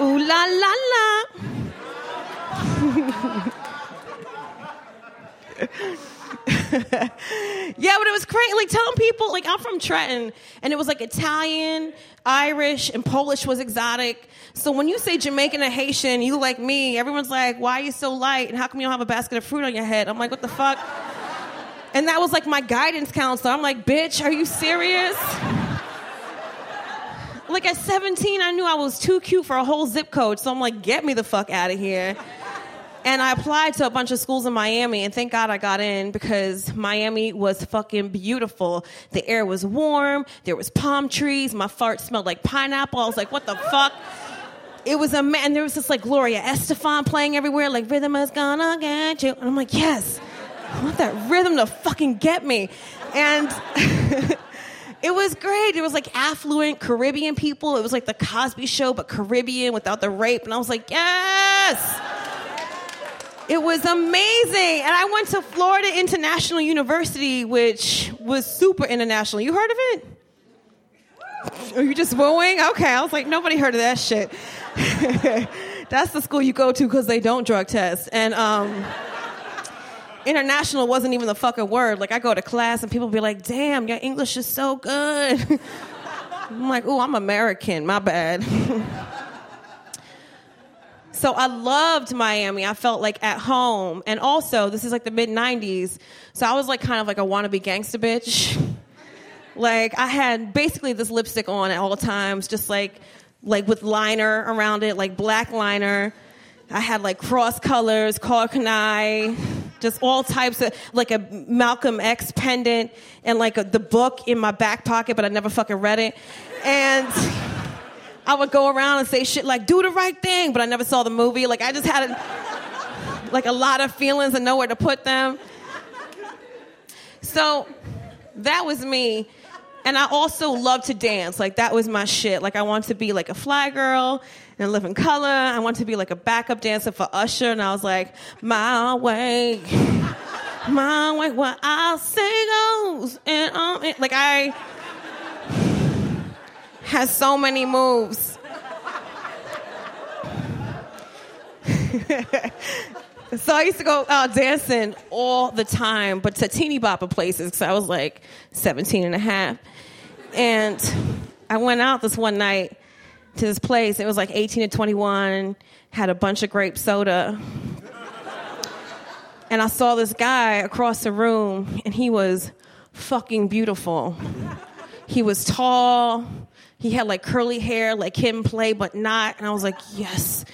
Ooh la la la. yeah, but it was crazy. Like telling people, like I'm from Trenton, and it was like Italian, Irish, and Polish was exotic. So when you say Jamaican and Haitian, you like me, everyone's like, "Why are you so light? And how come you don't have a basket of fruit on your head?" I'm like, "What the fuck?" And that was like my guidance counselor. I'm like, "Bitch, are you serious?" Like at 17, I knew I was too cute for a whole zip code. So I'm like, get me the fuck out of here. And I applied to a bunch of schools in Miami, and thank God I got in because Miami was fucking beautiful. The air was warm, there was palm trees, my fart smelled like pineapple. I was like, what the fuck? It was a man. There was this like Gloria Estefan playing everywhere, like rhythm is gonna get you. And I'm like, yes, I want that rhythm to fucking get me. And it was great. It was like affluent Caribbean people. It was like the Cosby Show, but Caribbean without the rape. And I was like, yes. It was amazing. And I went to Florida International University, which was super international. You heard of it? Are you just wooing? Okay. I was like, nobody heard of that shit. That's the school you go to because they don't drug test. And um, international wasn't even the fucking word. Like I go to class and people be like, "Damn, your English is so good." I'm like, "Ooh, I'm American. My bad." so I loved Miami. I felt like at home, and also this is like the mid '90s, so I was like kind of like a wannabe gangster bitch. like I had basically this lipstick on at all times, just like like with liner around it, like black liner. I had like cross colors, Karl Kani, just all types of like a Malcolm X pendant and like a, the book in my back pocket, but I never fucking read it. And I would go around and say shit like "do the right thing," but I never saw the movie. Like I just had a, like a lot of feelings and nowhere to put them. So that was me. And I also love to dance. Like that was my shit. Like I wanted to be like a fly girl and live in color. I wanted to be like a backup dancer for Usher. And I was like, my way, my way, what I'll say goes. And um, it- like I had so many moves. So I used to go out dancing all the time, but to teeny bopper places because I was like 17 and a half. And I went out this one night to this place. It was like 18 to 21, had a bunch of grape soda. And I saw this guy across the room, and he was fucking beautiful. He was tall. He had like curly hair, like Kid 'n Play, but not. And I was like, yes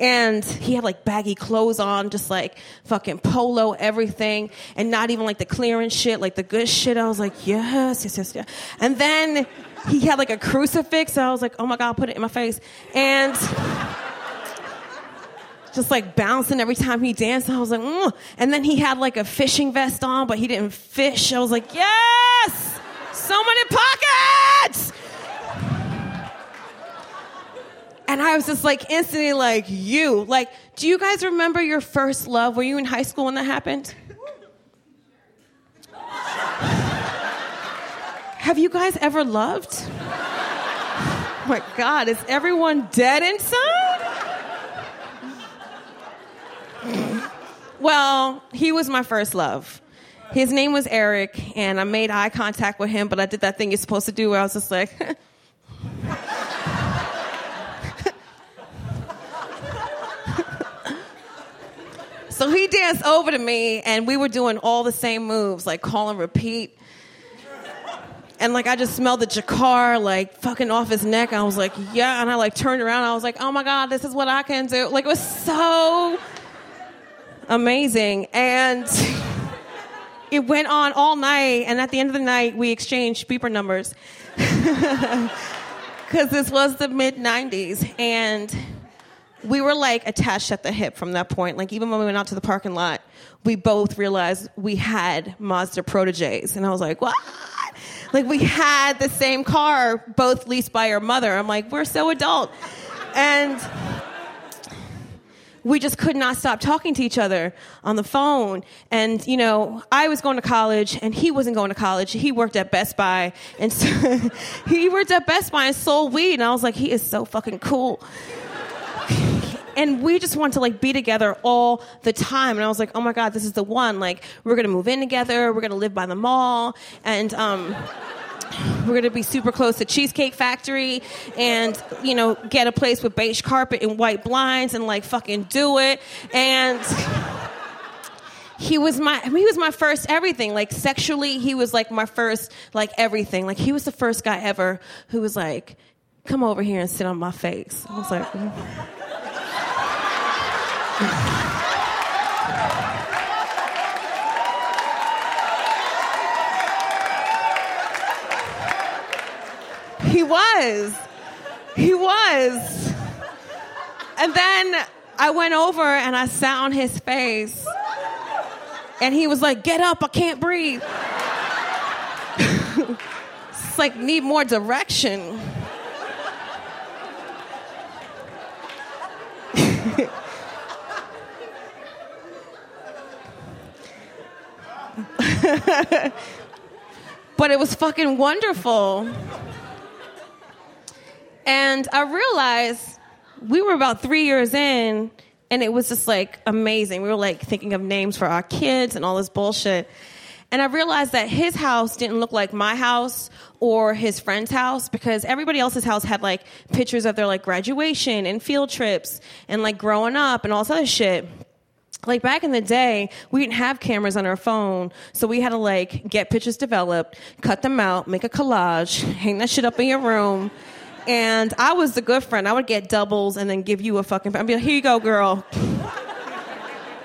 and he had like baggy clothes on, just like fucking polo, everything, and not even like the clearance shit, like the good shit. I was like, yes, yes, yes, yes. And then he had like a crucifix. I was like, oh my god, put it in my face, and just like bouncing every time he danced. I was like, mm. and then he had like a fishing vest on, but he didn't fish. I was like, yes, so many pockets. And I was just like instantly like, you. Like, do you guys remember your first love? Were you in high school when that happened? Have you guys ever loved? Oh my God, is everyone dead inside? Well, he was my first love. His name was Eric, and I made eye contact with him, but I did that thing you're supposed to do where I was just like, So he danced over to me, and we were doing all the same moves, like call and repeat. And like I just smelled the Drakkar like fucking off his neck. I was like, yeah. And I like turned around. I was like, oh my god, this is what I can do. Like it was so amazing, and it went on all night. And at the end of the night, we exchanged beeper numbers because this was the mid '90s, and we were like attached at the hip from that point. Like even when we went out to the parking lot, we both realized we had Mazda proteges, and I was like, what? Like we had the same car, both leased by our mother. I'm like, we're so adult, and we just could not stop talking to each other on the phone. And, you know, I was going to college and he wasn't going to college. He worked at Best Buy and so he worked at Best Buy and sold weed. And I was like, he is so fucking cool. And we just want to like be together all the time. And I was like, oh my God, this is the one. Like, we're gonna move in together. We're gonna live by the mall. And, um, we're to be super close to Cheesecake Factory and, you know, get a place with beige carpet and white blinds and like fucking do it. And he was my he was my first everything. Like sexually, he was like my first like everything. Like he was the first guy ever who was like, "Come over here and sit on my face." I was like, mm. He was. He was. And then I went over and I sat on his face. And he was like, Get up, I can't breathe. it's like, need more direction. but it was fucking wonderful. And I realized we were about three years in, And it was just like amazing. We were like thinking of names for our kids and all this bullshit. And I realized that his house didn't look like my house or his friend's house because everybody else's house had like pictures of their like graduation and field trips and like growing up and all this other shit like back in the day, we didn't have cameras on our phone, so we had to like get pictures developed, cut them out, make a collage, hang that shit up in your room. And I was the good friend. I would get doubles and then give you a fucking. I'd be like, here you go, girl.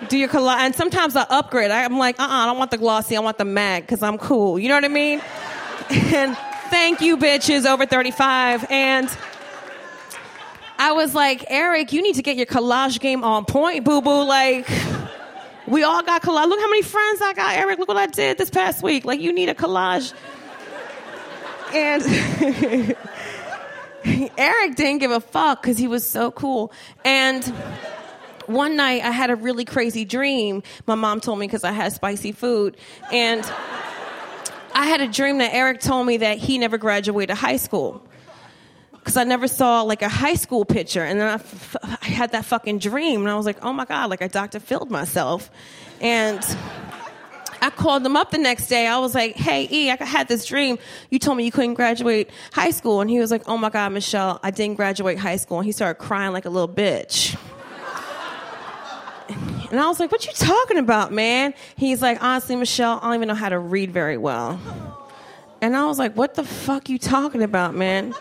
Do your collage. And sometimes I upgrade. I'm like, uh uh I don't want the glossy, I want the matte because I'm cool. You know what I mean? And thank you, bitches over 35. And I was like, Eric, you need to get your collage game on point, boo boo. Like, we all got collage. Look how many friends I got, Eric. Look what I did this past week. Like, you need a collage. And Eric didn't give a fuck because he was so cool. And one night I had a really crazy dream. My mom told me because I had spicy food. And I had a dream that Eric told me that he never graduated high school because I never saw like a high school picture. And then I, f- I had that fucking dream, and I was like, oh my God, like I Dr. Phil'd myself. And I called him up the next day. I was like, hey, E, I had this dream. You told me you couldn't graduate high school. And he was like, oh my God, Michelle, I didn't graduate high school. And he started crying like a little bitch. And I was like, what you talking about, man? He's like, honestly, Michelle, I don't even know how to read very well. And I was like, what the fuck you talking about, man?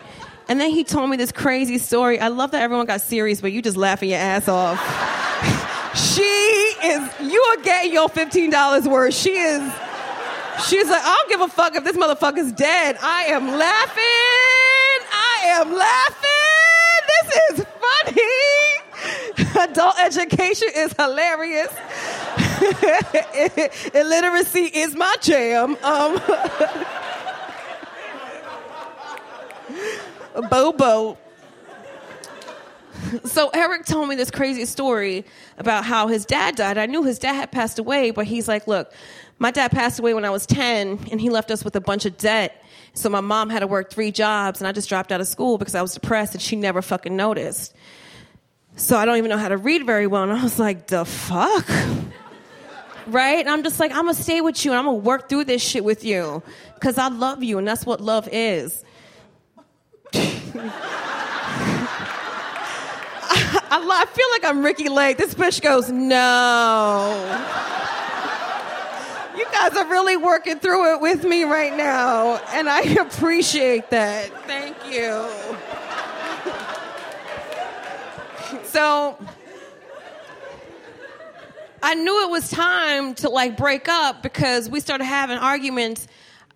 And then he told me this crazy story. I love that everyone got serious, but you just laughing your ass off. she is, you are getting your $15 worth. She is, she's like, I don't give a fuck if this motherfucker's dead. I am laughing. I am laughing. This is funny. Adult education is hilarious. Illiteracy is my jam. Um, Bobo. So Eric told me this crazy story about how his dad died. I knew his dad had passed away, but he's like, look, my dad passed away when I was 10 and he left us with a bunch of debt. So my mom had to work three jobs and I just dropped out of school because I was depressed and she never fucking noticed. So I don't even know how to read very well. And I was like, the fuck? right? And I'm just like, I'm gonna stay with you and I'm gonna work through this shit with you because I love you and that's what love is. I, I feel like I'm Ricki Lake. This bitch goes, no. You guys are really working through it with me right now, and I appreciate that. Thank you. So, I knew it was time to like break up because we started having arguments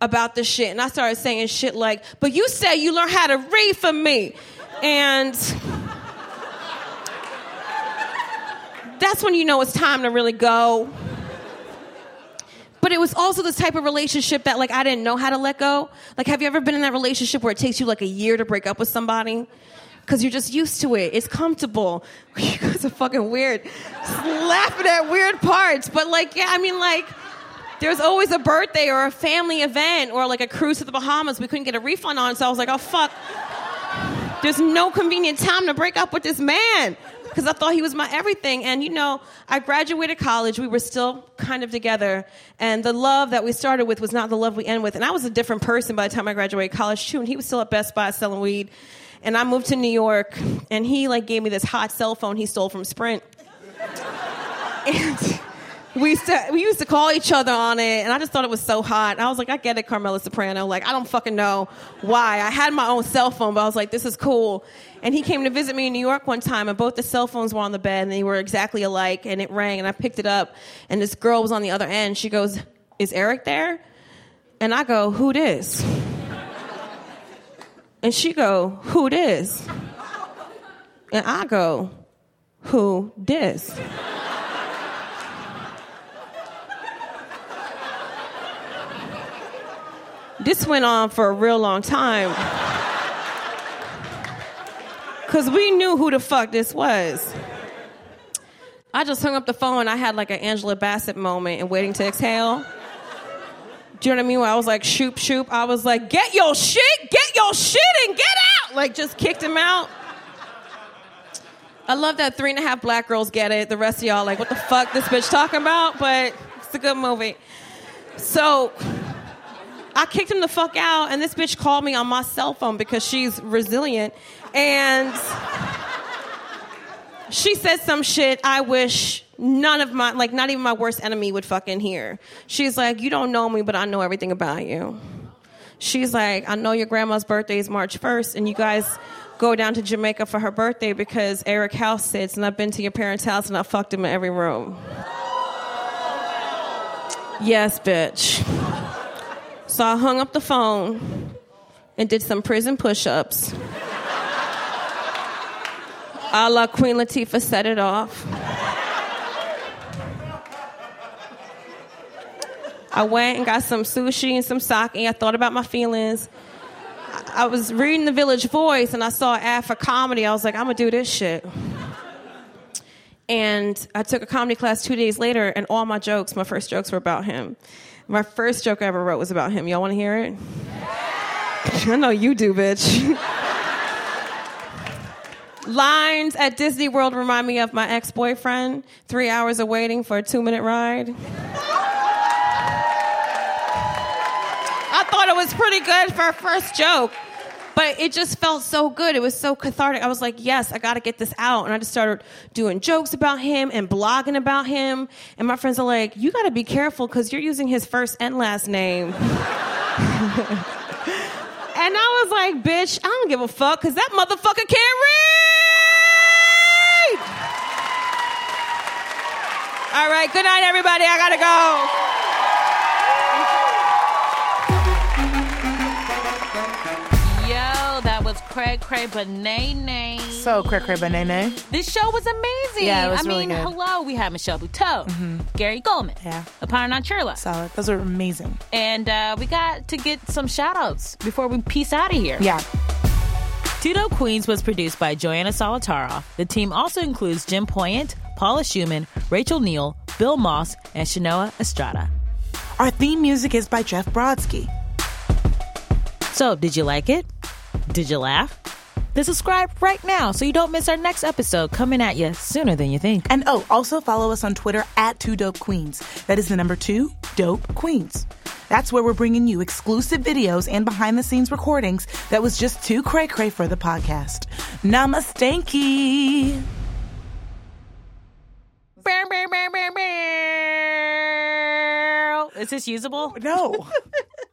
about the shit. And I started saying shit like, but you said you learned how to read for me. And that's when you know it's time to really go. But it was also the type of relationship that like I didn't know how to let go. Like have you ever been in that relationship where it takes you like a year to break up with somebody? Cause you're just used to it. It's comfortable. You guys are fucking weird. Just laughing at weird parts. But like, yeah, I mean like there's always a birthday or a family event or like a cruise to the Bahamas we couldn't get a refund on. So I was like, oh fuck. There's no convenient time to break up with this man because I thought he was my everything. And you know, I graduated college. We were still kind of together. And the love that we started with was not the love we end with. And I was a different person by the time I graduated college too. And he was still at Best Buy selling weed. And I moved to New York and he like gave me this hot cell phone he stole from Sprint. and we used to we used to call each other on it, and I just thought it was so hot. I was like, I get it, Carmela Soprano. Like, I don't fucking know why. I had my own cell phone, but I was like, this is cool. And he came to visit me in New York one time, and both the cell phones were on the bed, and they were exactly alike. And it rang, and I picked it up, and this girl was on the other end. She goes, "Is Eric there?" And I go, "Who this?" And she go, "Who this?" And I go, "Who this?" This went on for a real long time. Because we knew who the fuck this was. I just hung up the phone. I had like an Angela Bassett moment in Waiting to Exhale. Do you know what I mean? Where I was like, shoop, shoop. I was like, get your shit, get your shit and get out. Like, just kicked him out. I love that three and a half black girls get it. The rest of y'all like, what the fuck this bitch talking about? But it's a good movie. So I kicked him the fuck out, and this bitch called me on my cell phone because she's resilient. And she said some shit I wish none of my, like, not even my worst enemy would fucking hear. She's like, You don't know me, but I know everything about you. She's like, I know your grandma's birthday is March 1st, and you guys go down to Jamaica for her birthday because Eric House sits, and I've been to your parents' house and I fucked him in every room. Yes, bitch. So I hung up the phone and did some prison push ups. A la Queen Latifah set it off. I went and got some sushi and some sake. I thought about my feelings. I- I was reading the Village Voice and I saw an ad for comedy. I was like, I'm gonna do this shit. And I took a comedy class two days later, and all my jokes, my first jokes were about him. My first joke I ever wrote was about him. Y'all wanna hear it? I know you do, bitch. Lines at Disney World remind me of my ex boyfriend. Three hours of waiting for a two minute ride. I thought it was pretty good for a first joke, but it just felt so good. It was so cathartic. I was like, yes, I got to get this out. And I just started doing jokes about him and blogging about him. And my friends are like, you got to be careful because you're using his first and last name. And I was like, bitch, I don't give a fuck because that motherfucker can't read. All right, good night, everybody. I gotta go. Craig Craig Banane. So, cray cray banana. This show was amazing. Yeah, it was I really mean, good. Mm-hmm. hello, we had Michelle Buteau, Gary Gulman, Yeah. Aparna Nancherla. Solid. Those are amazing. And uh, we got to get some shout outs before we peace out of here. Yeah. Dope Queens was produced by Joanna Solotaroff. The team also includes Jim Poyant, Paula Szuchman, Rachel Neal, Bill Moss, and Shanoa Estrada. Our theme music is by Jeff Brodsky. So, did you like it? Did you laugh? Then subscribe right now so you don't miss our next episode coming at you sooner than you think. And oh, also follow us on Twitter at Two Dope Queens. That is the number two, Dope Queens. That's where we're bringing you exclusive videos and behind the scenes recordings that was just too cray cray for the podcast. Namastanky. Is this usable? No.